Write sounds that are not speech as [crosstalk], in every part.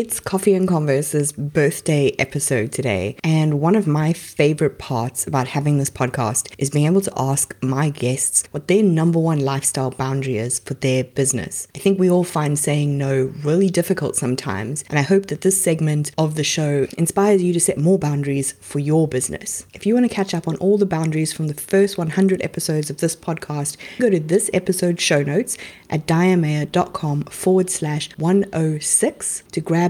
It's Coffee and Converse's birthday episode today. And one of my favorite parts about having this podcast is being able to ask my guests what their number one lifestyle boundary is for their business. I think we all find saying no really difficult sometimes. And I hope that this segment of the show inspires you to set more boundaries for your business. If you want to catch up on all the boundaries from the first 100 episodes of this podcast, go to this episode show notes at dianemayor.com forward slash 106 to grab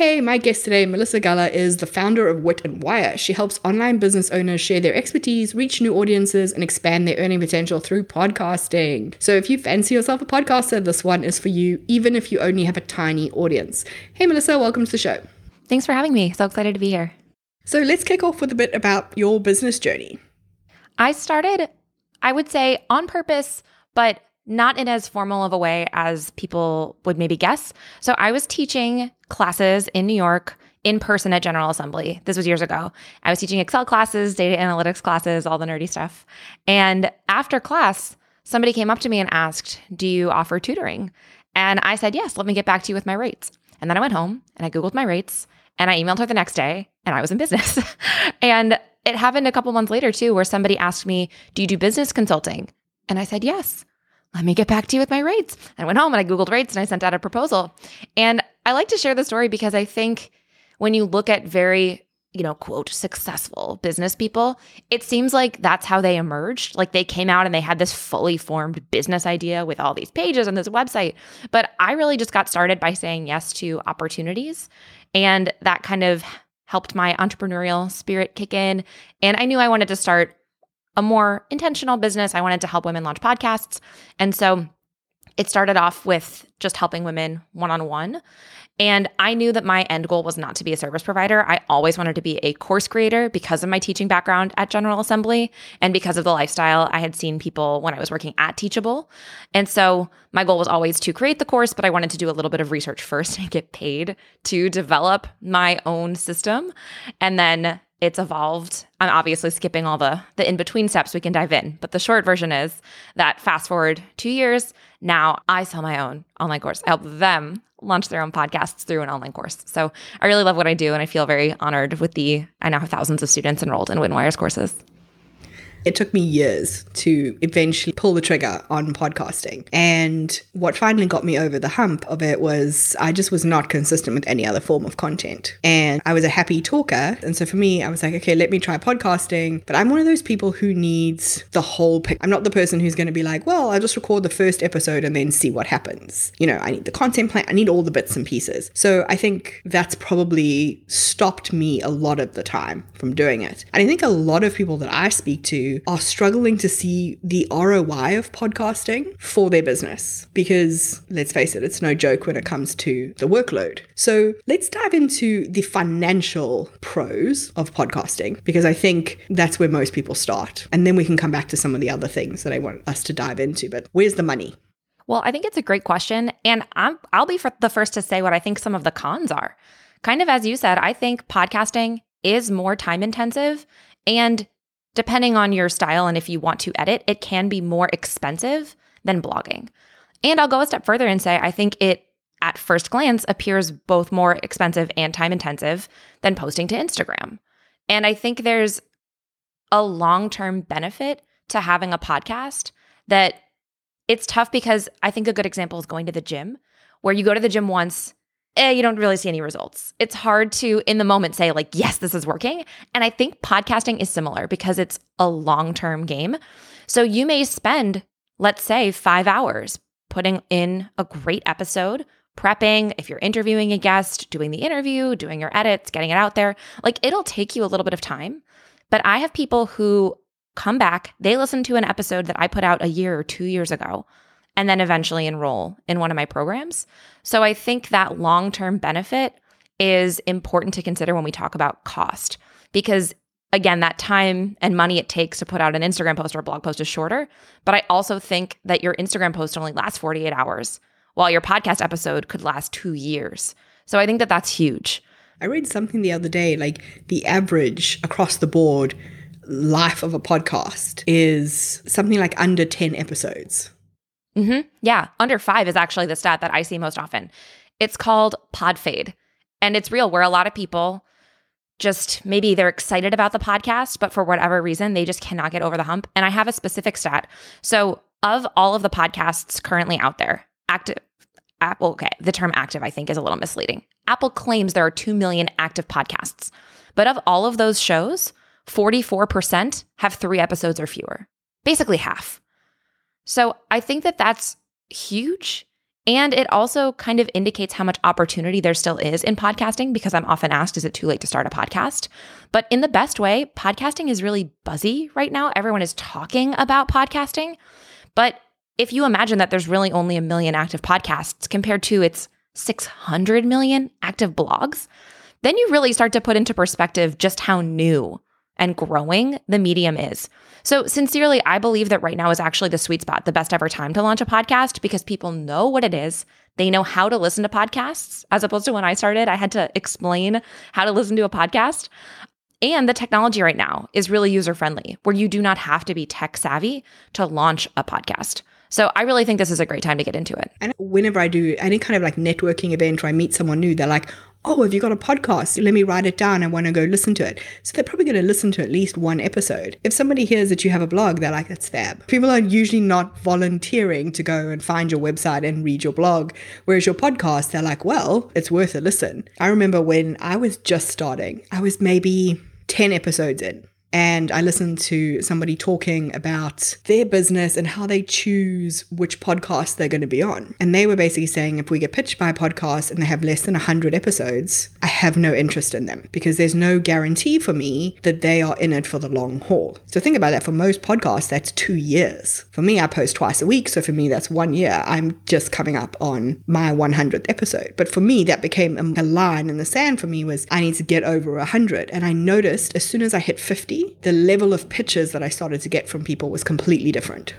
Hey, my guest today, Melissa Guller, is the founder of Wit and Wire. She helps online business owners share their expertise, reach new audiences, and expand their earning potential through podcasting. So if you fancy yourself a podcaster, this one is for you, even if you only have a tiny audience. Hey, Melissa, welcome to the show. Thanks for having me. So excited to be here. So let's kick off with a bit about your business journey. I started, I would say, on purpose, but not in as formal of a way as people would maybe guess. So I was teaching classes in New York in person at General Assembly. This was years ago. I was teaching Excel classes, data analytics classes, all the nerdy stuff. And after class, somebody came up to me and asked, Do you offer tutoring? And I said, Yes, let me get back to you with my rates. And then I went home and I Googled my rates and I emailed her the next day and I was in business. [laughs] and it happened a couple months later too, where somebody asked me, Do you do business consulting? And I said, Yes let me get back to you with my rates. I went home and I Googled rates and I sent out a proposal. And I like to share the story because I think when you look at very, you know, quote, successful business people, it seems like that's how they emerged. Like they came out and they had this fully formed business idea with all these pages on this website. But I really just got started by saying yes to opportunities. And that kind of helped my entrepreneurial spirit kick in. And I knew I wanted to start a more intentional business. I wanted to help women launch podcasts. And so it started off with just helping women one on one. And I knew that my end goal was not to be a service provider. I always wanted to be a course creator because of my teaching background at General Assembly and because of the lifestyle I had seen people when I was working at Teachable. And so my goal was always to create the course, but I wanted to do a little bit of research first [laughs] and get paid to develop my own system. And then it's evolved. I'm obviously skipping all the the in between steps. We can dive in, but the short version is that fast forward two years. Now I sell my own online course. I help them launch their own podcasts through an online course. So I really love what I do, and I feel very honored with the. I now have thousands of students enrolled in Wit and Wire's courses. It took me years to eventually pull the trigger on podcasting. And what finally got me over the hump of it was I just was not consistent with any other form of content. And I was a happy talker. And so for me, I was like, okay, let me try podcasting. But I'm one of those people who needs the whole picture. I'm not the person who's going to be like, well, I'll just record the first episode and then see what happens. You know, I need the content plan, I need all the bits and pieces. So I think that's probably stopped me a lot of the time from doing it. And I think a lot of people that I speak to are struggling to see the ROI of podcasting for their business because let's face it, it's no joke when it comes to the workload. So let's dive into the financial pros of podcasting because I think that's where most people start. And then we can come back to some of the other things that I want us to dive into. But where's the money? Well, I think it's a great question. And I'm, I'll be the first to say what I think some of the cons are. Kind of as you said, I think podcasting is more time intensive and Depending on your style and if you want to edit, it can be more expensive than blogging. And I'll go a step further and say I think it at first glance appears both more expensive and time intensive than posting to Instagram. And I think there's a long term benefit to having a podcast that it's tough because I think a good example is going to the gym, where you go to the gym once eh, you don't really see any results. It's hard to, in the moment, say, like, yes, this is working. And I think podcasting is similar because it's a long term game. So you may spend, let's say, five hours putting in a great episode, prepping, if you're interviewing a guest, doing the interview, doing your edits, getting it out there. Like, it'll take you a little bit of time. But I have people who come back, they listen to an episode that I put out a year or two years ago and then eventually enroll in one of my programs. So I think that long term benefit is important to consider when we talk about cost because again, that time and money it takes to put out an Instagram post or a blog post is shorter. But I also think that your Instagram post only lasts 48 hours, while your podcast episode could last two years. So I think that that's huge. I read something the other day like the average across the board life of a podcast is something like under 10 episodes. Mm-hmm. Yeah, under five is actually the stat that I see most often. It's called pod fade. And it's real, where a lot of people just maybe they're excited about the podcast, but for whatever reason, they just cannot get over the hump. And I have a specific stat. So, of all of the podcasts currently out there, active, Apple, okay, the term active I think is a little misleading. Apple claims there are 2 million active podcasts, but of all of those shows, 44% have three episodes or fewer, basically half. So, I think that that's huge and it also kind of indicates how much opportunity there still is in podcasting because I'm often asked, is it too late to start a podcast? But in the best way, podcasting is really buzzy right now. Everyone is talking about podcasting. But if you imagine that there's really only a million active podcasts compared to its 600 million active blogs, then you really start to put into perspective just how new and growing the medium is. So, sincerely, I believe that right now is actually the sweet spot, the best ever time to launch a podcast because people know what it is. They know how to listen to podcasts, as opposed to when I started, I had to explain how to listen to a podcast. And the technology right now is really user friendly, where you do not have to be tech savvy to launch a podcast. So I really think this is a great time to get into it. And whenever I do any kind of like networking event or I meet someone new, they're like, oh, have you got a podcast? Let me write it down. I want to go listen to it. So they're probably going to listen to at least one episode. If somebody hears that you have a blog, they're like, that's fab. People are usually not volunteering to go and find your website and read your blog. Whereas your podcast, they're like, well, it's worth a listen. I remember when I was just starting, I was maybe 10 episodes in and I listened to somebody talking about their business and how they choose which podcast they're going to be on. And they were basically saying if we get pitched by a podcast and they have less than 100 episodes, I have no interest in them because there's no guarantee for me that they are in it for the long haul. So think about that. For most podcasts, that's two years. For me, I post twice a week. So for me, that's one year. I'm just coming up on my 100th episode. But for me, that became a line in the sand for me was I need to get over 100. And I noticed as soon as I hit 50, the level of pitches that I started to get from people was completely different.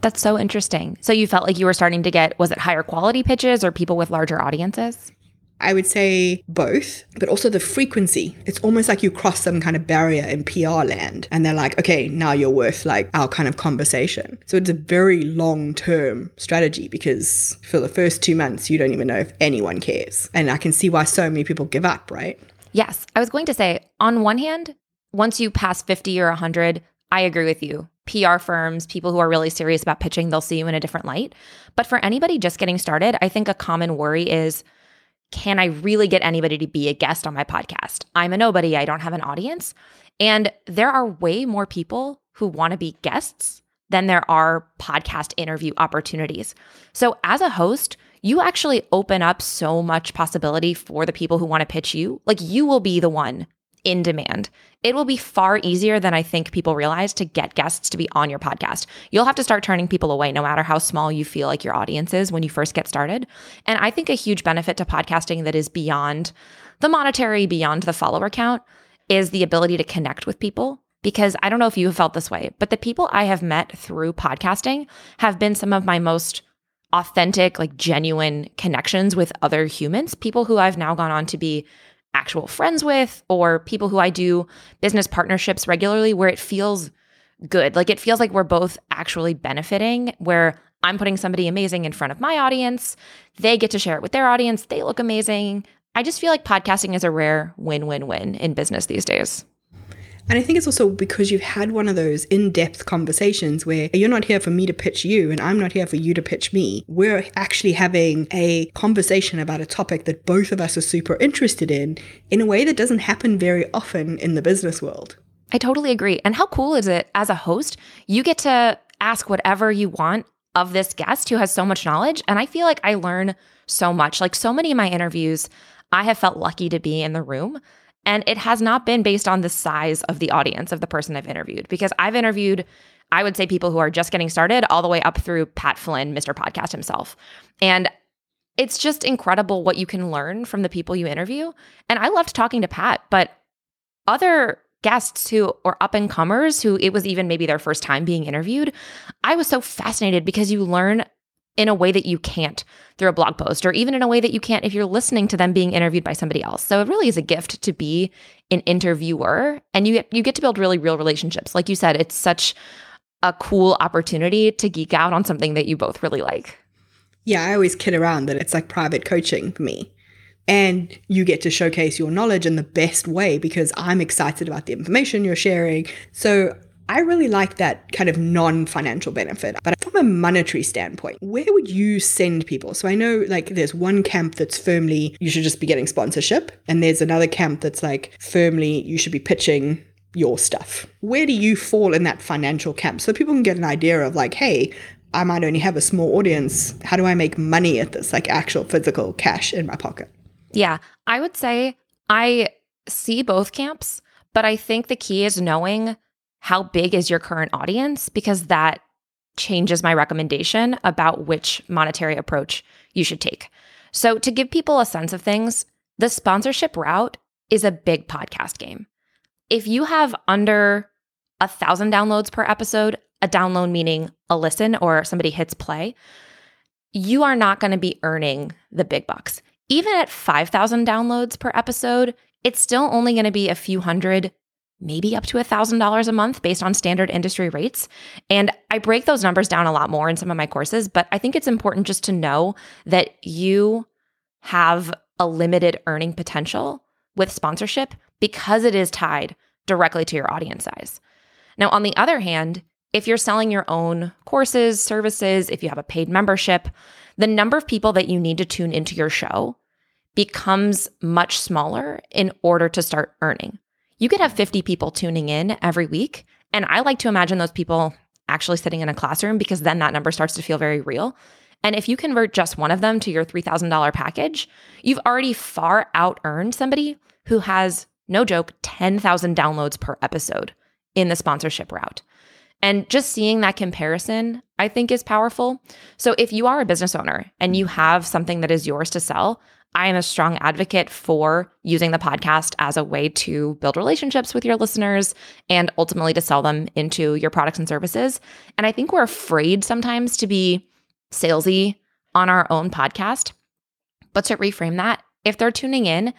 That's so interesting. So you felt like you were starting to get, was it higher quality pitches or people with larger audiences? I would say both, but also the frequency. It's almost like you cross some kind of barrier in PR land and they're like, okay, now you're worth like our kind of conversation. So it's a very long term strategy because for the first two months, you don't even know if anyone cares. And I can see why so many people give up, right? Yes. I was going to say, on one hand, once you pass 50 or 100, I agree with you. PR firms, people who are really serious about pitching, they'll see you in a different light. But for anybody just getting started, I think a common worry is can I really get anybody to be a guest on my podcast? I'm a nobody, I don't have an audience. And there are way more people who want to be guests than there are podcast interview opportunities. So as a host, you actually open up so much possibility for the people who want to pitch you. Like you will be the one in demand. It will be far easier than I think people realize to get guests to be on your podcast. You'll have to start turning people away no matter how small you feel like your audience is when you first get started. And I think a huge benefit to podcasting that is beyond the monetary, beyond the follower count, is the ability to connect with people. Because I don't know if you have felt this way, but the people I have met through podcasting have been some of my most authentic, like genuine connections with other humans, people who I've now gone on to be actual friends with or people who I do business partnerships regularly where it feels good. Like it feels like we're both actually benefiting where I'm putting somebody amazing in front of my audience. They get to share it with their audience. They look amazing. I just feel like podcasting is a rare win win win in business these days. And I think it's also because you've had one of those in depth conversations where you're not here for me to pitch you and I'm not here for you to pitch me. We're actually having a conversation about a topic that both of us are super interested in in a way that doesn't happen very often in the business world. I totally agree. And how cool is it as a host? You get to ask whatever you want of this guest who has so much knowledge. And I feel like I learn so much. Like so many of my interviews, I have felt lucky to be in the room and it has not been based on the size of the audience of the person I've interviewed because I've interviewed, I would say, people who are just getting started all the way up through Pat Flynn, Mr. Podcast himself. And it's just incredible what you can learn from the people you interview. And I loved talking to Pat, but other guests who or up and comers who it was even maybe their first time being interviewed, I was so fascinated because you learn in a way that you can't through a blog post or even in a way that you can't if you're listening to them being interviewed by somebody else. So it really is a gift to be an interviewer and you get, you get to build really real relationships. Like you said, it's such a cool opportunity to geek out on something that you both really like. Yeah, I always kid around that it's like private coaching for me. And you get to showcase your knowledge in the best way because I'm excited about the information you're sharing. So I really like that kind of non financial benefit. But from a monetary standpoint, where would you send people? So I know like there's one camp that's firmly you should just be getting sponsorship, and there's another camp that's like firmly you should be pitching your stuff. Where do you fall in that financial camp so people can get an idea of like, hey, I might only have a small audience. How do I make money at this, like actual physical cash in my pocket? Yeah, I would say I see both camps, but I think the key is knowing how big is your current audience because that changes my recommendation about which monetary approach you should take. So, to give people a sense of things, the sponsorship route is a big podcast game. If you have under a thousand downloads per episode, a download meaning a listen or somebody hits play, you are not going to be earning the big bucks. Even at 5,000 downloads per episode, it's still only going to be a few hundred maybe up to $1,000 a month based on standard industry rates. And I break those numbers down a lot more in some of my courses, but I think it's important just to know that you have a limited earning potential with sponsorship because it is tied directly to your audience size. Now, on the other hand, if you're selling your own courses, services, if you have a paid membership, the number of people that you need to tune into your show becomes much smaller in order to start earning you could have 50 people tuning in every week. And I like to imagine those people actually sitting in a classroom because then that number starts to feel very real. And if you convert just one of them to your $3,000 package, you've already far out earned somebody who has, no joke, 10,000 downloads per episode in the sponsorship route. And just seeing that comparison, I think is powerful. So if you are a business owner and you have something that is yours to sell, I am a strong advocate for using the podcast as a way to build relationships with your listeners and ultimately to sell them into your products and services. And I think we're afraid sometimes to be salesy on our own podcast. But to reframe that, if they're tuning in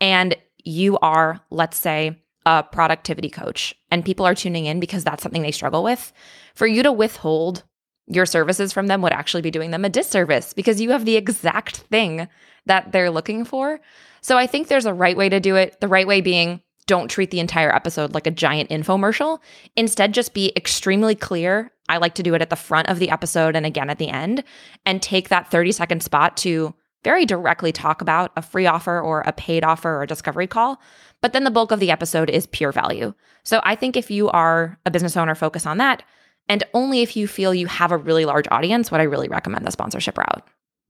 and you are, let's say, a productivity coach and people are tuning in because that's something they struggle with, for you to withhold your services from them would actually be doing them a disservice because you have the exact thing that they're looking for. So I think there's a right way to do it. The right way being don't treat the entire episode like a giant infomercial. Instead, just be extremely clear. I like to do it at the front of the episode and again at the end, and take that 30 second spot to very directly talk about a free offer or a paid offer or a discovery call. But then the bulk of the episode is pure value. So I think if you are a business owner, focus on that. And only if you feel you have a really large audience would I really recommend the sponsorship route.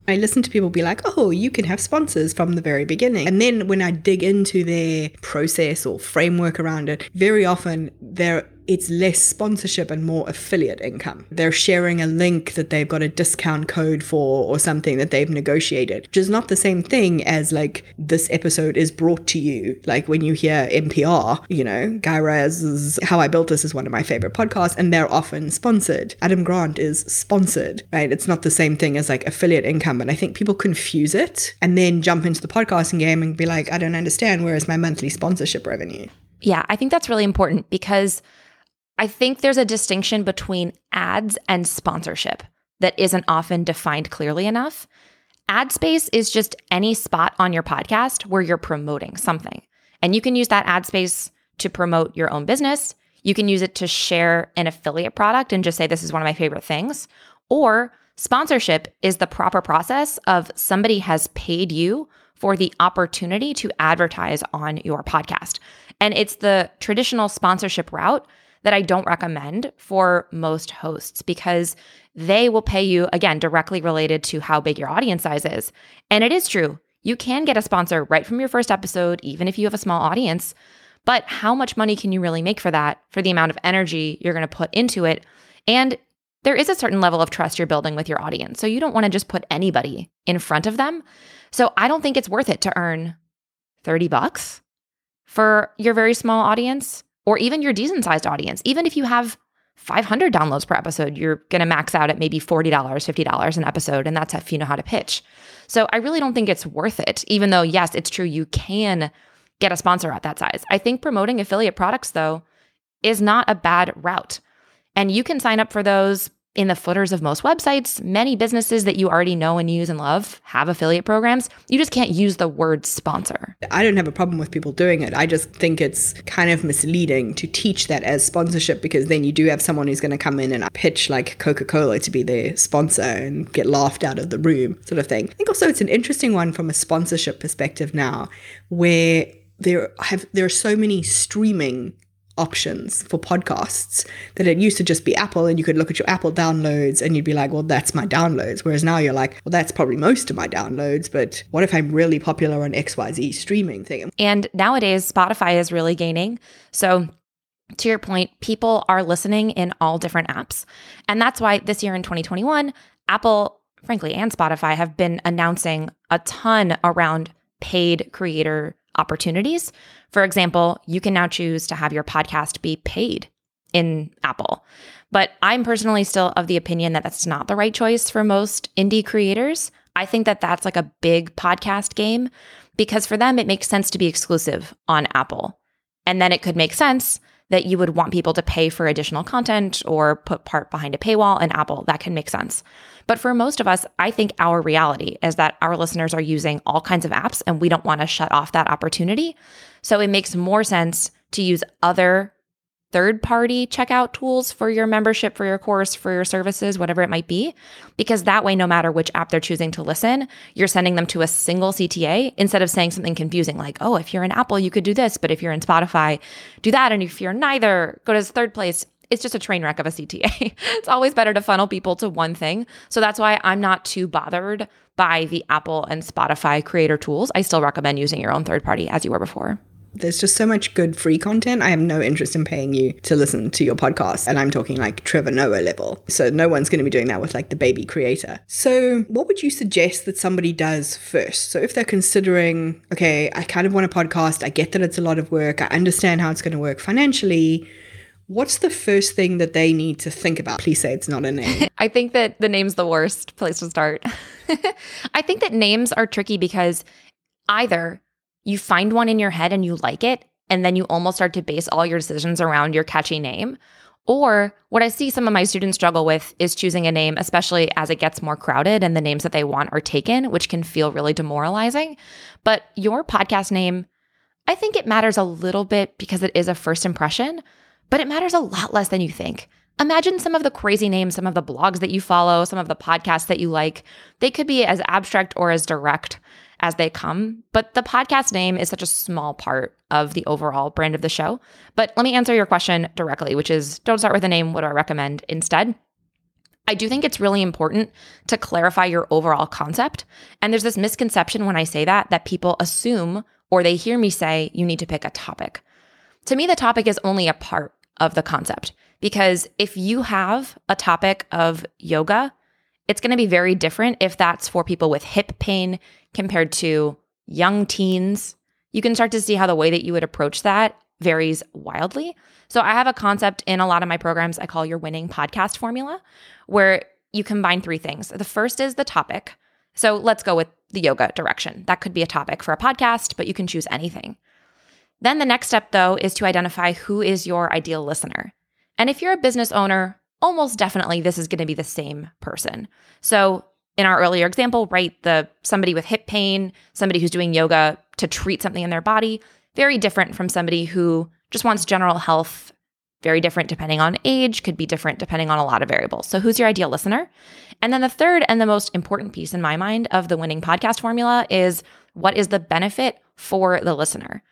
I listen to people be like, oh, you can have sponsors from the very beginning. And then when I dig into their process or framework around it, very often they're it's less sponsorship and more affiliate income. They're sharing a link that they've got a discount code for or something that they've negotiated, which is not the same thing as like this episode is brought to you. Like when you hear NPR, you know, Guy Raz's How I Built This is one of my favorite podcasts, and they're often sponsored. Adam Grant is sponsored, right? It's not the same thing as like affiliate income. And I think people confuse it and then jump into the podcasting game and be like, I don't understand. Where is my monthly sponsorship revenue? Yeah, I think that's really important because I think there's a distinction between ads and sponsorship that isn't often defined clearly enough. Ad space is just any spot on your podcast where you're promoting something. And you can use that ad space to promote your own business. You can use it to share an affiliate product and just say, this is one of my favorite things. Or sponsorship is the proper process of somebody has paid you for the opportunity to advertise on your podcast. And it's the traditional sponsorship route that I don't recommend for most hosts because they will pay you, again, directly related to how big your audience size is. And it is true. You can get a sponsor right from your first episode, even if you have a small audience. But how much money can you really make for that, for the amount of energy you're going to put into it? And there is a certain level of trust you're building with your audience. So you don't want to just put anybody in front of them. So I don't think it's worth it to earn 30 bucks for your very small audience or even your decent sized audience. Even if you have 500 downloads per episode, you're going to max out at maybe $40, $50 an episode. And that's if you know how to pitch. So I really don't think it's worth it, even though, yes, it's true, you can get a sponsor at that size. I think promoting affiliate products, though, is not a bad route. And you can sign up for those in the footers of most websites. Many businesses that you already know and use and love have affiliate programs. You just can't use the word sponsor. I don't have a problem with people doing it. I just think it's kind of misleading to teach that as sponsorship because then you do have someone who's going to come in and pitch like Coca Cola to be their sponsor and get laughed out of the room, sort of thing. I think also it's an interesting one from a sponsorship perspective now where there have there are so many streaming options for podcasts that it used to just be Apple and you could look at your Apple downloads and you'd be like, well, that's my downloads. Whereas now you're like, well, that's probably most of my downloads, but what if I'm really popular on XYZ streaming thing? And nowadays, Spotify is really gaining. So, to your point, people are listening in all different apps. And that's why this year in 2021, Apple, frankly, and Spotify have been announcing a ton around paid creator opportunities. For example, you can now choose to have your podcast be paid in Apple. But I'm personally still of the opinion that that's not the right choice for most indie creators. I think that that's like a big podcast game because for them, it makes sense to be exclusive on Apple. And then it could make sense that you would want people to pay for additional content or put part behind a paywall in Apple. That can make sense. But for most of us, I think our reality is that our listeners are using all kinds of apps and we don't want to shut off that opportunity. So it makes more sense to use other third party checkout tools for your membership, for your course, for your services, whatever it might be. Because that way, no matter which app they're choosing to listen, you're sending them to a single CTA instead of saying something confusing like, oh, if you're in Apple, you could do this. But if you're in Spotify, do that. And if you're neither, go to this third place. It's just a train wreck of a CTA. [laughs] it's always better to funnel people to one thing. So that's why I'm not too bothered by the Apple and Spotify creator tools. I still recommend using your own third party as you were before. There's just so much good free content. I have no interest in paying you to listen to your podcast. And I'm talking like Trevor Noah level. So no one's going to be doing that with like the baby creator. So what would you suggest that somebody does first? So if they're considering, okay, I kind of want a podcast, I get that it's a lot of work, I understand how it's going to work financially. What's the first thing that they need to think about? Please say it's not a name. [laughs] I think that the name's the worst place to start. [laughs] I think that names are tricky because either you find one in your head and you like it, and then you almost start to base all your decisions around your catchy name. Or what I see some of my students struggle with is choosing a name, especially as it gets more crowded and the names that they want are taken, which can feel really demoralizing. But your podcast name, I think it matters a little bit because it is a first impression, but it matters a lot less than you think. Imagine some of the crazy names, some of the blogs that you follow, some of the podcasts that you like. They could be as abstract or as direct as they come. But the podcast name is such a small part of the overall brand of the show. But let me answer your question directly, which is don't start with a name. What do I recommend instead? I do think it's really important to clarify your overall concept. And there's this misconception when I say that, that people assume or they hear me say you need to pick a topic. To me, the topic is only a part of the concept because if you have a topic of yoga, it's going to be very different if that's for people with hip pain compared to young teens. You can start to see how the way that you would approach that varies wildly. So, I have a concept in a lot of my programs I call your winning podcast formula, where you combine three things. The first is the topic. So, let's go with the yoga direction. That could be a topic for a podcast, but you can choose anything. Then the next step, though, is to identify who is your ideal listener. And if you're a business owner, almost definitely this is going to be the same person. So in our earlier example, right, the somebody with hip pain, somebody who's doing yoga to treat something in their body, very different from somebody who just wants general health, very different depending on age, could be different depending on a lot of variables. So who's your ideal listener? And then the third and the most important piece in my mind of the winning podcast formula is what is the benefit for the listener?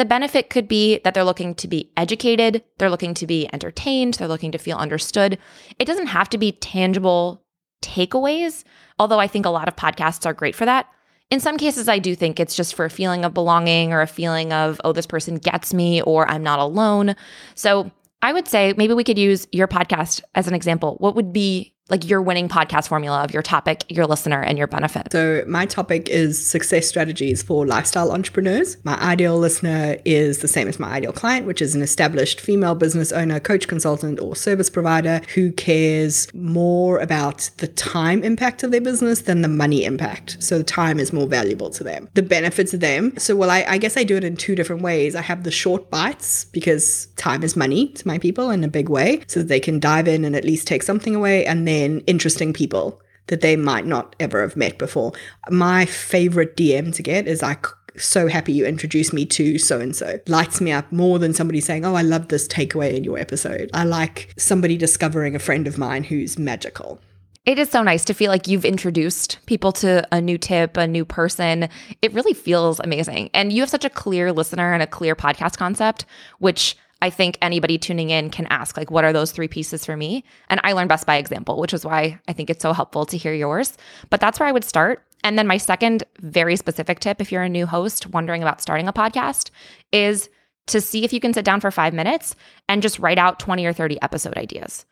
The benefit could be that they're looking to be educated, they're looking to be entertained, they're looking to feel understood. It doesn't have to be tangible takeaways, although I think a lot of podcasts are great for that. In some cases, I do think it's just for a feeling of belonging or a feeling of, oh, this person gets me or I'm not alone. So I would say maybe we could use your podcast as an example. What would be like your winning podcast formula of your topic, your listener, and your benefit. So, my topic is success strategies for lifestyle entrepreneurs. My ideal listener is the same as my ideal client, which is an established female business owner, coach, consultant, or service provider who cares more about the time impact of their business than the money impact. So, the time is more valuable to them. The benefits of them. So, well, I, I guess I do it in two different ways. I have the short bites because time is money to my people in a big way so that they can dive in and at least take something away. And then interesting people that they might not ever have met before. My favorite DM to get is like, so happy you introduced me to so and so. Lights me up more than somebody saying, Oh, I love this takeaway in your episode. I like somebody discovering a friend of mine who's magical. It is so nice to feel like you've introduced people to a new tip, a new person. It really feels amazing. And you have such a clear listener and a clear podcast concept, which I think anybody tuning in can ask, like, what are those three pieces for me? And I learn best by example, which is why I think it's so helpful to hear yours. But that's where I would start. And then my second very specific tip, if you're a new host wondering about starting a podcast, is to see if you can sit down for five minutes and just write out 20 or 30 episode ideas.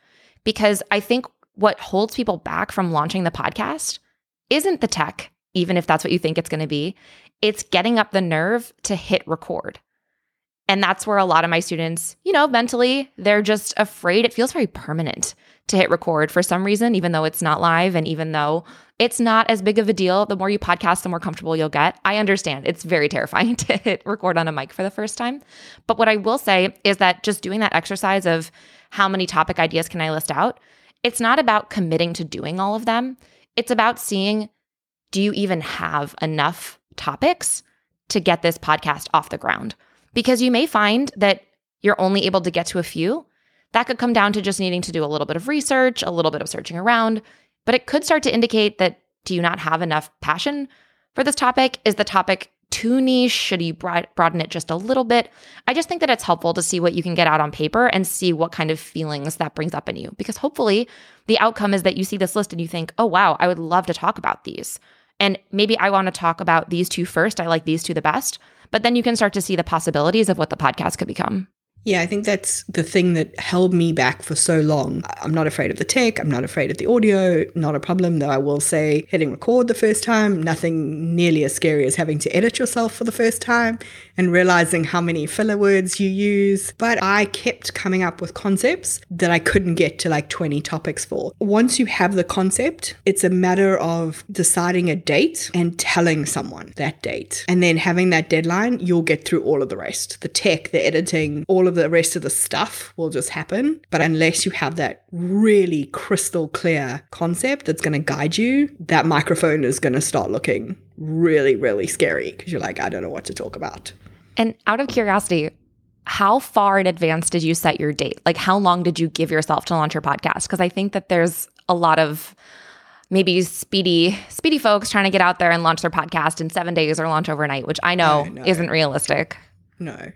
Because I think what holds people back from launching the podcast isn't the tech, even if that's what you think it's going to be. It's getting up the nerve to hit record. And that's where a lot of my students, you know, mentally, they're just afraid. It feels very permanent to hit record for some reason, even though it's not live and even though it's not as big of a deal. The more you podcast, the more comfortable you'll get. I understand it's very [laughs] terrifying to hit record on a mic for the first time. But what I will say is that just doing that exercise of how many topic ideas can I list out, it's not about committing to doing all of them. It's about seeing do you even have enough topics to get this podcast off the ground? Because you may find that you're only able to get to a few. That could come down to just needing to do a little bit of research, a little bit of searching around, but it could start to indicate that do you not have enough passion for this topic? Is the topic too niche? Should you broaden it just a little bit? I just think that it's helpful to see what you can get out on paper and see what kind of feelings that brings up in you. Because hopefully, the outcome is that you see this list and you think, oh, wow, I would love to talk about these. And maybe I want to talk about these two first. I like these two the best. But then you can start to see the possibilities of what the podcast could become. Yeah, I think that's the thing that held me back for so long. I'm not afraid of the tech. I'm not afraid of the audio. Not a problem, though. I will say hitting record the first time, nothing nearly as scary as having to edit yourself for the first time and realizing how many filler words you use. But I kept coming up with concepts that I couldn't get to like 20 topics for. Once you have the concept, it's a matter of deciding a date and telling someone that date. And then having that deadline, you'll get through all of the rest the tech, the editing, all of the rest of the stuff will just happen. But unless you have that really crystal clear concept that's going to guide you, that microphone is going to start looking really, really scary because you're like, I don't know what to talk about. And out of curiosity, how far in advance did you set your date? Like, how long did you give yourself to launch your podcast? Because I think that there's a lot of maybe speedy, speedy folks trying to get out there and launch their podcast in seven days or launch overnight, which I know no, no. isn't realistic. No.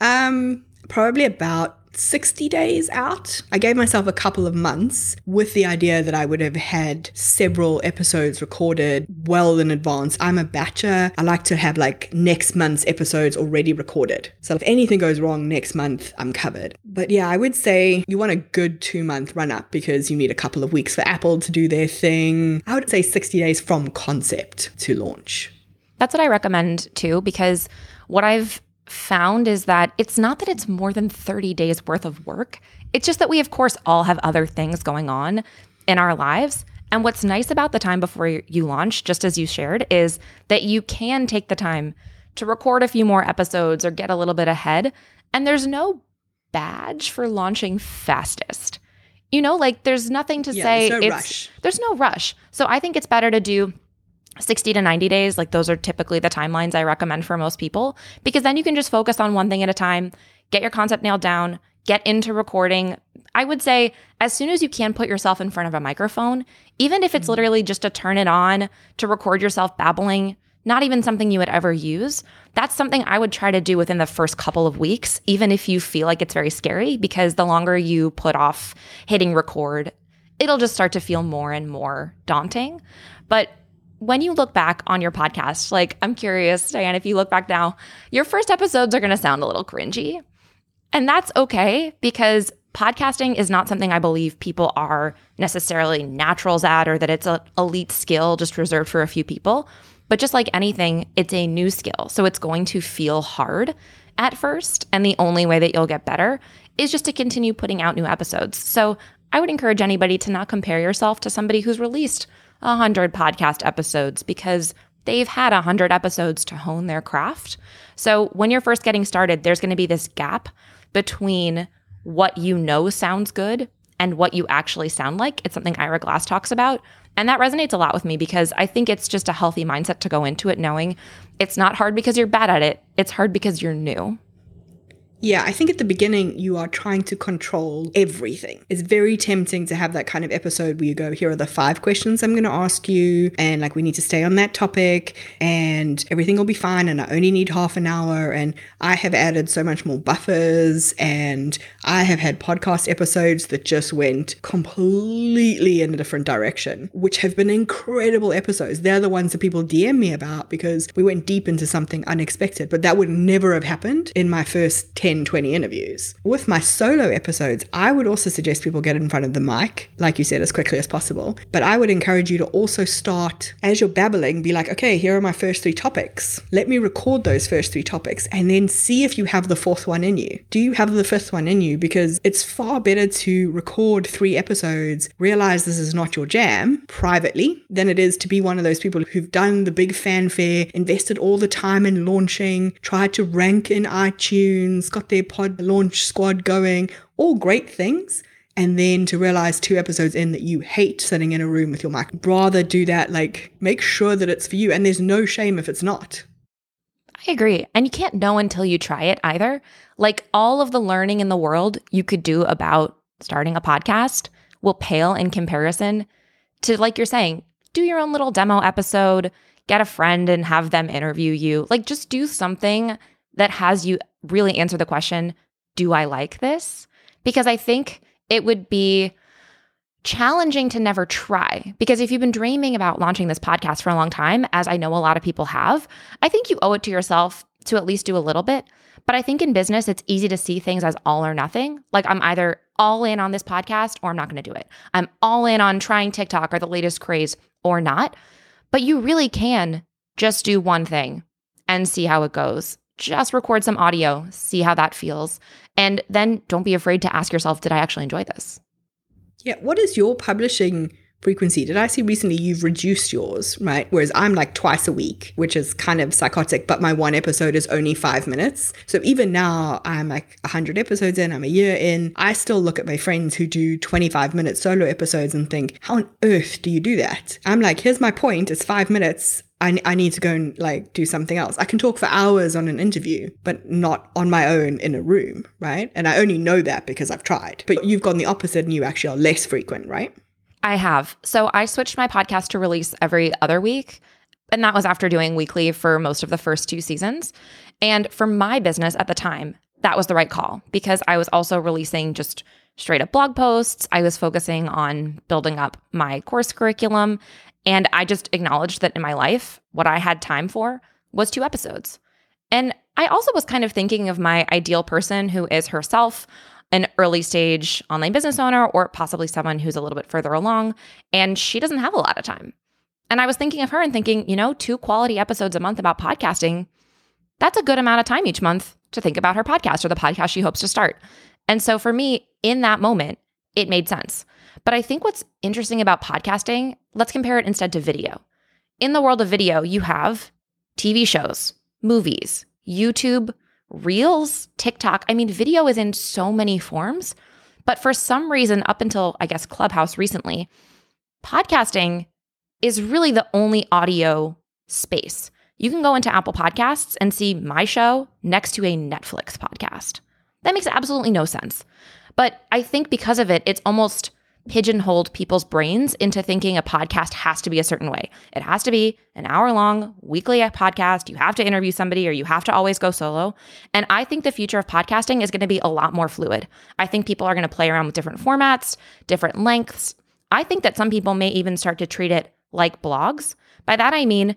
Um, probably about 60 days out. I gave myself a couple of months with the idea that I would have had several episodes recorded well in advance. I'm a batcher. I like to have like next month's episodes already recorded. So if anything goes wrong next month, I'm covered. But yeah, I would say you want a good two month run up because you need a couple of weeks for Apple to do their thing. I would say 60 days from concept to launch. That's what I recommend too, because what I've found is that it's not that it's more than 30 days worth of work. It's just that we, of course, all have other things going on in our lives. And what's nice about the time before you launch, just as you shared, is that you can take the time to record a few more episodes or get a little bit ahead. And there's no badge for launching fastest. You know, like there's nothing to yeah, say. There's no it's, rush. There's no rush. So I think it's better to do 60 to 90 days, like those are typically the timelines I recommend for most people, because then you can just focus on one thing at a time, get your concept nailed down, get into recording. I would say as soon as you can put yourself in front of a microphone, even if it's mm-hmm. literally just to turn it on to record yourself babbling, not even something you would ever use, that's something I would try to do within the first couple of weeks, even if you feel like it's very scary, because the longer you put off hitting record, it'll just start to feel more and more daunting. But when you look back on your podcast, like I'm curious, Diane, if you look back now, your first episodes are going to sound a little cringy. And that's okay because podcasting is not something I believe people are necessarily naturals at or that it's an elite skill just reserved for a few people. But just like anything, it's a new skill. So it's going to feel hard at first. And the only way that you'll get better is just to continue putting out new episodes. So I would encourage anybody to not compare yourself to somebody who's released 100 podcast episodes because they've had 100 episodes to hone their craft. So when you're first getting started, there's going to be this gap between what you know sounds good and what you actually sound like. It's something Ira Glass talks about. And that resonates a lot with me because I think it's just a healthy mindset to go into it knowing it's not hard because you're bad at it, it's hard because you're new. Yeah, I think at the beginning you are trying to control everything. It's very tempting to have that kind of episode where you go, here are the five questions I'm going to ask you, and like we need to stay on that topic, and everything will be fine, and I only need half an hour. And I have added so much more buffers, and I have had podcast episodes that just went completely in a different direction, which have been incredible episodes. They're the ones that people DM me about because we went deep into something unexpected, but that would never have happened in my first 10 10, 20 interviews. With my solo episodes, I would also suggest people get in front of the mic, like you said, as quickly as possible. But I would encourage you to also start, as you're babbling, be like, okay, here are my first three topics. Let me record those first three topics and then see if you have the fourth one in you. Do you have the fifth one in you? Because it's far better to record three episodes, realize this is not your jam privately, than it is to be one of those people who've done the big fanfare, invested all the time in launching, tried to rank in iTunes, got their pod launch squad going, all great things. And then to realize two episodes in that you hate sitting in a room with your mic. Rather do that, like make sure that it's for you. And there's no shame if it's not. I agree. And you can't know until you try it either. Like all of the learning in the world you could do about starting a podcast will pale in comparison to, like you're saying, do your own little demo episode, get a friend and have them interview you. Like just do something that has you really answer the question Do I like this? Because I think it would be challenging to never try. Because if you've been dreaming about launching this podcast for a long time, as I know a lot of people have, I think you owe it to yourself to at least do a little bit. But I think in business, it's easy to see things as all or nothing. Like I'm either all in on this podcast or I'm not going to do it. I'm all in on trying TikTok or the latest craze or not. But you really can just do one thing and see how it goes just record some audio, see how that feels. And then don't be afraid to ask yourself, did I actually enjoy this? Yeah. What is your publishing frequency? Did I see recently you've reduced yours, right? Whereas I'm like twice a week, which is kind of psychotic, but my one episode is only five minutes. So even now I'm like 100 episodes in, I'm a year in. I still look at my friends who do 25 minute solo episodes and think, how on earth do you do that? I'm like, here's my point. It's five minutes. I, I need to go and like do something else. I can talk for hours on an interview, but not on my own in a room, right? And I only know that because I've tried. But you've gone the opposite and you actually are less frequent, right? I have. So I switched my podcast to release every other week. And that was after doing weekly for most of the first two seasons. And for my business at the time, that was the right call because I was also releasing just straight up blog posts. I was focusing on building up my course curriculum. And I just acknowledged that in my life, what I had time for was two episodes. And I also was kind of thinking of my ideal person who is herself an early stage online business owner or possibly someone who's a little bit further along and she doesn't have a lot of time. And I was thinking of her and thinking, you know, two quality episodes a month about podcasting, that's a good amount of time each month to think about her podcast or the podcast she hopes to start. And so for me, in that moment, it made sense. But I think what's interesting about podcasting, let's compare it instead to video. In the world of video, you have TV shows, movies, YouTube, Reels, TikTok. I mean, video is in so many forms. But for some reason, up until I guess Clubhouse recently, podcasting is really the only audio space. You can go into Apple Podcasts and see my show next to a Netflix podcast. That makes absolutely no sense. But I think because of it, it's almost pigeonholed people's brains into thinking a podcast has to be a certain way. It has to be an hour long weekly podcast. You have to interview somebody or you have to always go solo. And I think the future of podcasting is going to be a lot more fluid. I think people are going to play around with different formats, different lengths. I think that some people may even start to treat it like blogs. By that, I mean,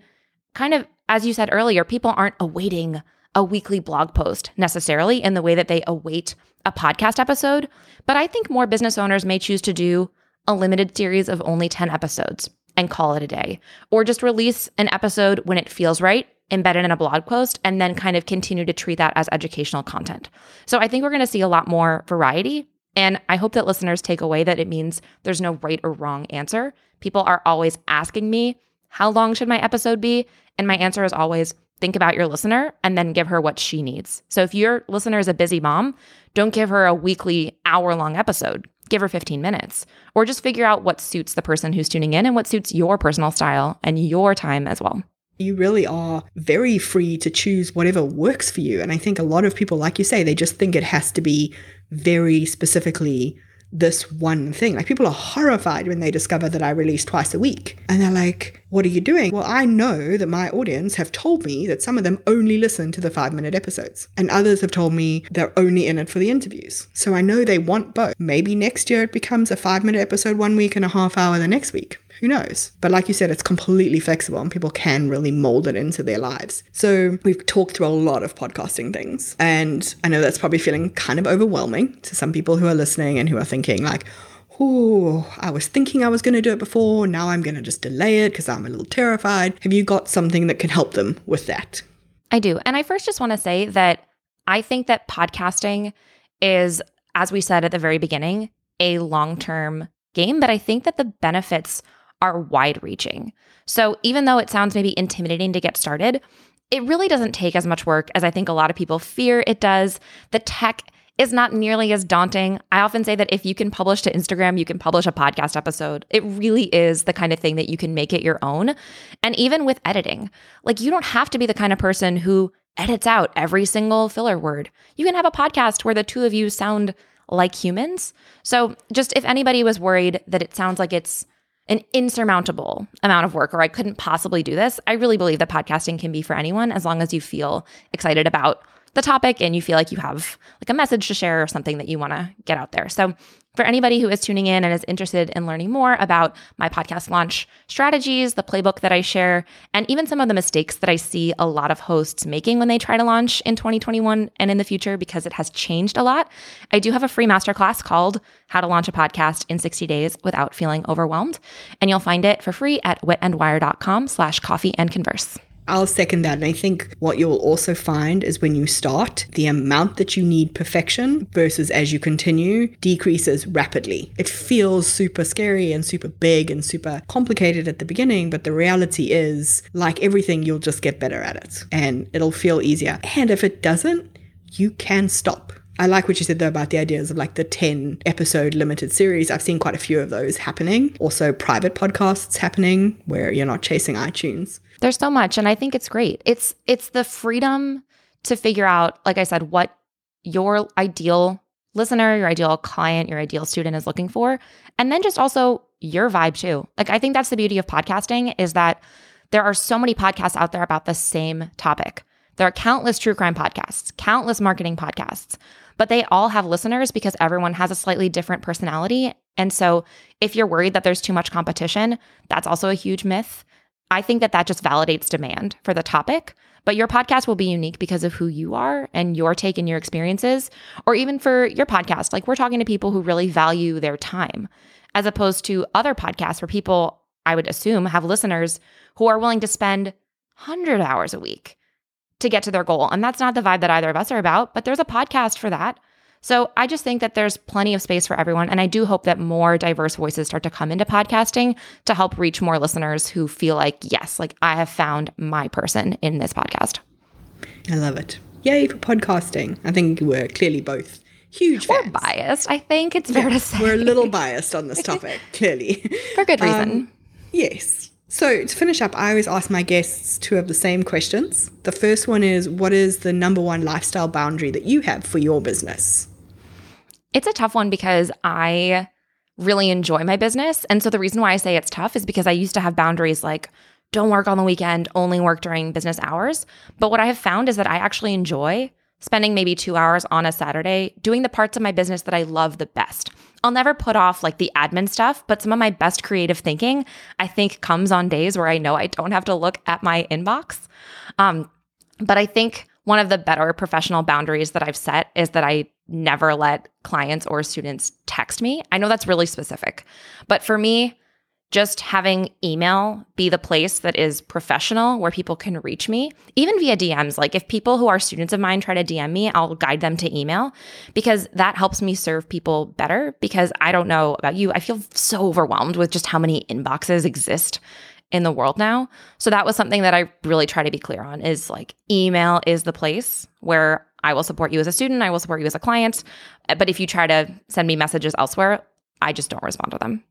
kind of, as you said earlier, people aren't awaiting a weekly blog post necessarily in the way that they await a podcast episode, but I think more business owners may choose to do a limited series of only 10 episodes and call it a day, or just release an episode when it feels right, embedded in a blog post, and then kind of continue to treat that as educational content. So I think we're going to see a lot more variety. And I hope that listeners take away that it means there's no right or wrong answer. People are always asking me, how long should my episode be? And my answer is always think about your listener and then give her what she needs. So if your listener is a busy mom, don't give her a weekly hour long episode. Give her 15 minutes or just figure out what suits the person who's tuning in and what suits your personal style and your time as well. You really are very free to choose whatever works for you. And I think a lot of people, like you say, they just think it has to be very specifically this one thing. Like people are horrified when they discover that I release twice a week. And they're like, what are you doing? Well, I know that my audience have told me that some of them only listen to the five minute episodes, and others have told me they're only in it for the interviews. So I know they want both. Maybe next year it becomes a five minute episode one week and a half hour the next week. Who knows? But like you said, it's completely flexible and people can really mold it into their lives. So we've talked through a lot of podcasting things. And I know that's probably feeling kind of overwhelming to some people who are listening and who are thinking, like, oh, I was thinking I was going to do it before. Now I'm going to just delay it because I'm a little terrified. Have you got something that can help them with that? I do. And I first just want to say that I think that podcasting is, as we said at the very beginning, a long term game, but I think that the benefits are wide reaching. So even though it sounds maybe intimidating to get started, it really doesn't take as much work as I think a lot of people fear it does. The tech is not nearly as daunting. I often say that if you can publish to Instagram, you can publish a podcast episode. It really is the kind of thing that you can make it your own. And even with editing, like you don't have to be the kind of person who edits out every single filler word. You can have a podcast where the two of you sound like humans. So, just if anybody was worried that it sounds like it's an insurmountable amount of work or I couldn't possibly do this, I really believe that podcasting can be for anyone as long as you feel excited about the topic and you feel like you have like a message to share or something that you want to get out there. So, for anybody who is tuning in and is interested in learning more about my podcast launch strategies, the playbook that I share, and even some of the mistakes that I see a lot of hosts making when they try to launch in 2021 and in the future because it has changed a lot, I do have a free masterclass called How to Launch a Podcast in 60 Days Without Feeling Overwhelmed. And you'll find it for free at witandwire.com slash coffee and converse. I'll second that. And I think what you'll also find is when you start, the amount that you need perfection versus as you continue decreases rapidly. It feels super scary and super big and super complicated at the beginning, but the reality is, like everything, you'll just get better at it and it'll feel easier. And if it doesn't, you can stop. I like what you said though about the ideas of like the 10 episode limited series. I've seen quite a few of those happening. Also, private podcasts happening where you're not chasing iTunes. There's so much and I think it's great. It's it's the freedom to figure out like I said what your ideal listener, your ideal client, your ideal student is looking for and then just also your vibe too. Like I think that's the beauty of podcasting is that there are so many podcasts out there about the same topic. There are countless true crime podcasts, countless marketing podcasts, but they all have listeners because everyone has a slightly different personality. And so if you're worried that there's too much competition, that's also a huge myth. I think that that just validates demand for the topic. But your podcast will be unique because of who you are and your take and your experiences, or even for your podcast. Like we're talking to people who really value their time, as opposed to other podcasts where people, I would assume, have listeners who are willing to spend 100 hours a week to get to their goal. And that's not the vibe that either of us are about, but there's a podcast for that. So I just think that there's plenty of space for everyone. And I do hope that more diverse voices start to come into podcasting to help reach more listeners who feel like, yes, like I have found my person in this podcast. I love it. Yay for podcasting. I think we're clearly both huge fans. We're biased. I think it's fair yeah, to say. We're a little [laughs] biased on this topic, clearly. For good reason. Um, yes. So, to finish up, I always ask my guests two of the same questions. The first one is What is the number one lifestyle boundary that you have for your business? It's a tough one because I really enjoy my business. And so the reason why I say it's tough is because I used to have boundaries like, don't work on the weekend, only work during business hours. But what I have found is that I actually enjoy spending maybe two hours on a Saturday doing the parts of my business that I love the best. I'll never put off like the admin stuff, but some of my best creative thinking, I think, comes on days where I know I don't have to look at my inbox. Um, but I think one of the better professional boundaries that I've set is that I never let clients or students text me. I know that's really specific, but for me, just having email be the place that is professional where people can reach me, even via DMs. Like if people who are students of mine try to DM me, I'll guide them to email because that helps me serve people better. Because I don't know about you, I feel so overwhelmed with just how many inboxes exist in the world now. So that was something that I really try to be clear on is like email is the place where I will support you as a student, I will support you as a client. But if you try to send me messages elsewhere, I just don't respond to them.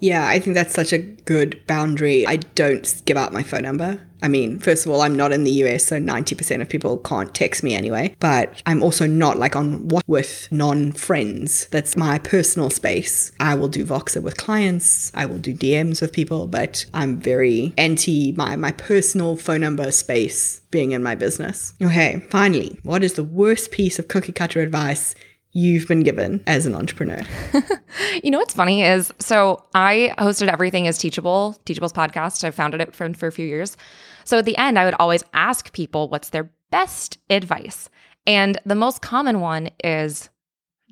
Yeah, I think that's such a good boundary. I don't give out my phone number. I mean, first of all, I'm not in the US, so 90% of people can't text me anyway. But I'm also not like on what with non friends. That's my personal space. I will do Voxer with clients, I will do DMs with people, but I'm very anti my, my personal phone number space being in my business. Okay, finally, what is the worst piece of cookie cutter advice you've been given as an entrepreneur? [laughs] you know what's funny is so I hosted Everything is Teachable, Teachable's podcast. I founded it for, for a few years. So at the end, I would always ask people what's their best advice. And the most common one is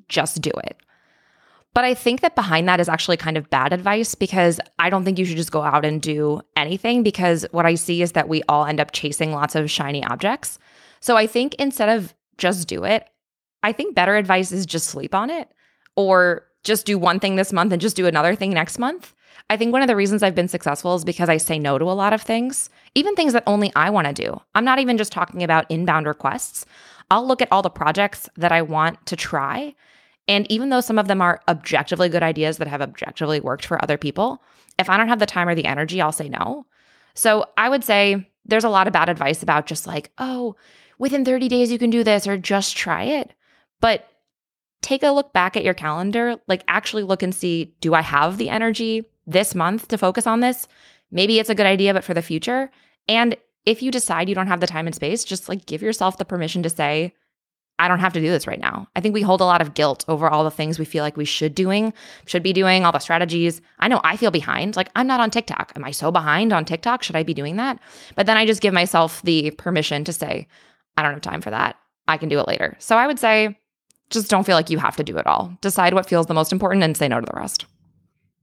just do it. But I think that behind that is actually kind of bad advice because I don't think you should just go out and do anything because what I see is that we all end up chasing lots of shiny objects. So I think instead of just do it, I think better advice is just sleep on it or just do one thing this month and just do another thing next month. I think one of the reasons I've been successful is because I say no to a lot of things, even things that only I want to do. I'm not even just talking about inbound requests. I'll look at all the projects that I want to try. And even though some of them are objectively good ideas that have objectively worked for other people, if I don't have the time or the energy, I'll say no. So I would say there's a lot of bad advice about just like, oh, within 30 days you can do this or just try it. But take a look back at your calendar, like actually look and see do I have the energy this month to focus on this? Maybe it's a good idea, but for the future. And if you decide you don't have the time and space, just like give yourself the permission to say, I don't have to do this right now. I think we hold a lot of guilt over all the things we feel like we should doing, should be doing, all the strategies. I know I feel behind. Like I'm not on TikTok. Am I so behind on TikTok? Should I be doing that? But then I just give myself the permission to say, I don't have time for that. I can do it later. So I would say just don't feel like you have to do it all. Decide what feels the most important and say no to the rest.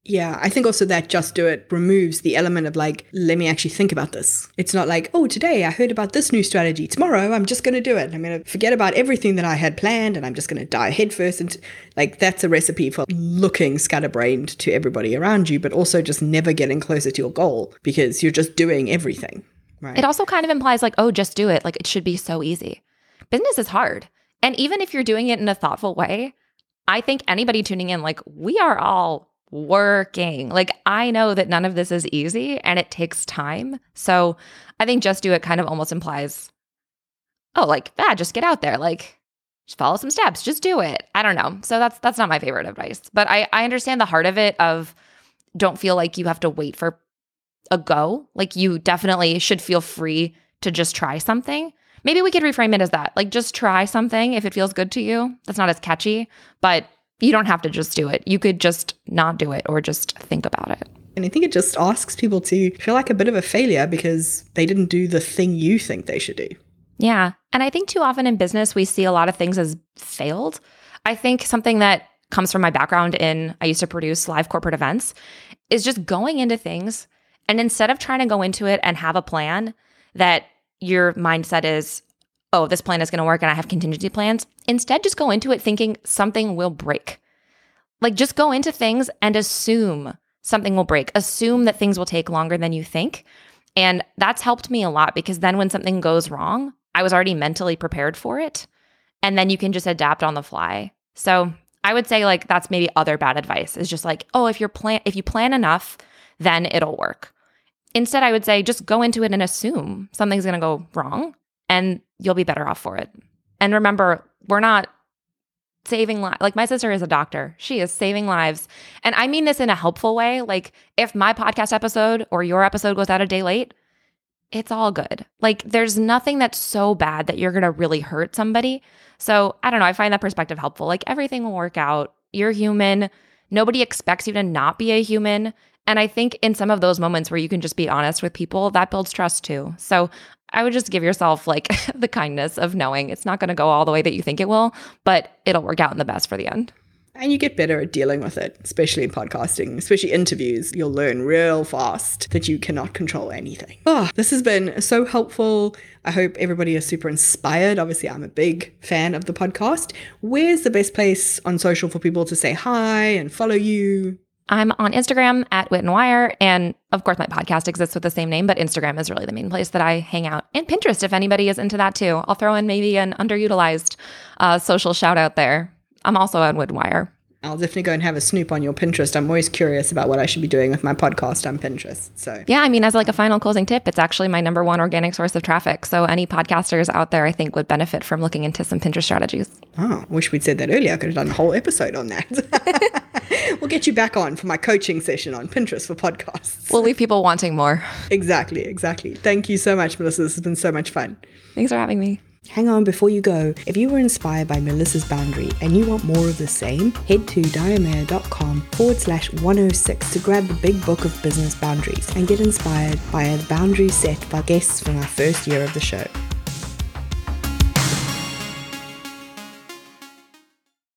Yeah, I think also that just do it removes the element of like, let me actually think about this. It's not like, oh, today I heard about this new strategy. Tomorrow I'm just going to do it. I'm going to forget about everything that I had planned and I'm just going to die headfirst. And like, that's a recipe for looking scatterbrained to everybody around you, but also just never getting closer to your goal because you're just doing everything. Right. It also kind of implies like, oh, just do it. Like, it should be so easy. Business is hard. And even if you're doing it in a thoughtful way, I think anybody tuning in, like, we are all working. Like, I know that none of this is easy and it takes time. So I think just do it kind of almost implies, oh, like, ah, just get out there. Like, just follow some steps, just do it. I don't know. So that's that's not my favorite advice. But I, I understand the heart of it of don't feel like you have to wait for a go. Like you definitely should feel free to just try something. Maybe we could reframe it as that. Like just try something if it feels good to you. That's not as catchy, but you don't have to just do it. You could just not do it or just think about it. And I think it just asks people to feel like a bit of a failure because they didn't do the thing you think they should do. Yeah. And I think too often in business, we see a lot of things as failed. I think something that comes from my background in, I used to produce live corporate events, is just going into things and instead of trying to go into it and have a plan that your mindset is, oh, this plan is going to work and I have contingency plans. Instead, just go into it thinking something will break. Like, just go into things and assume something will break, assume that things will take longer than you think. And that's helped me a lot because then when something goes wrong, I was already mentally prepared for it. And then you can just adapt on the fly. So I would say like that's maybe other bad advice is just like, oh, if you're plan if you plan enough, then it'll work. Instead, I would say just go into it and assume something's going to go wrong and you'll be better off for it. And remember, we're not saving lives. Like my sister is a doctor. She is saving lives. And I mean this in a helpful way. Like if my podcast episode or your episode goes out a day late, it's all good. Like there's nothing that's so bad that you're going to really hurt somebody. So I don't know. I find that perspective helpful. Like everything will work out. You're human. Nobody expects you to not be a human. And I think in some of those moments where you can just be honest with people, that builds trust too. So I would just give yourself like [laughs] the kindness of knowing it's not going to go all the way that you think it will, but it'll work out in the best for the end. And you get better at dealing with it, especially in podcasting, especially interviews. You'll learn real fast that you cannot control anything. Oh, this has been so helpful. I hope everybody is super inspired. Obviously, I'm a big fan of the podcast. Where's the best place on social for people to say hi and follow you? I'm on Instagram at Wit and Wire. And of course, my podcast exists with the same name, but Instagram is really the main place that I hang out. And Pinterest, if anybody is into that too. I'll throw in maybe an underutilized uh, social shout out there. I'm also on Wit and Wire. I'll definitely go and have a snoop on your Pinterest. I'm always curious about what I should be doing with my podcast on Pinterest. So yeah, I mean, as like a final closing tip, it's actually my number one organic source of traffic. So any podcasters out there, I think, would benefit from looking into some Pinterest strategies. Oh, wish we'd said that earlier. I could have done a whole episode on that. [laughs] we'll get you back on for my coaching session on Pinterest for podcasts. We'll leave people wanting more. Exactly, exactly. Thank you so much, Melissa. This has been so much fun. Thanks for having me. Hang on before you go. If you were inspired by Melissa's boundary and you want more of the same, head to dianemayor.com forward slash 106 to grab the big book of business boundaries and get inspired by the boundaries set by guests from our first year of the show.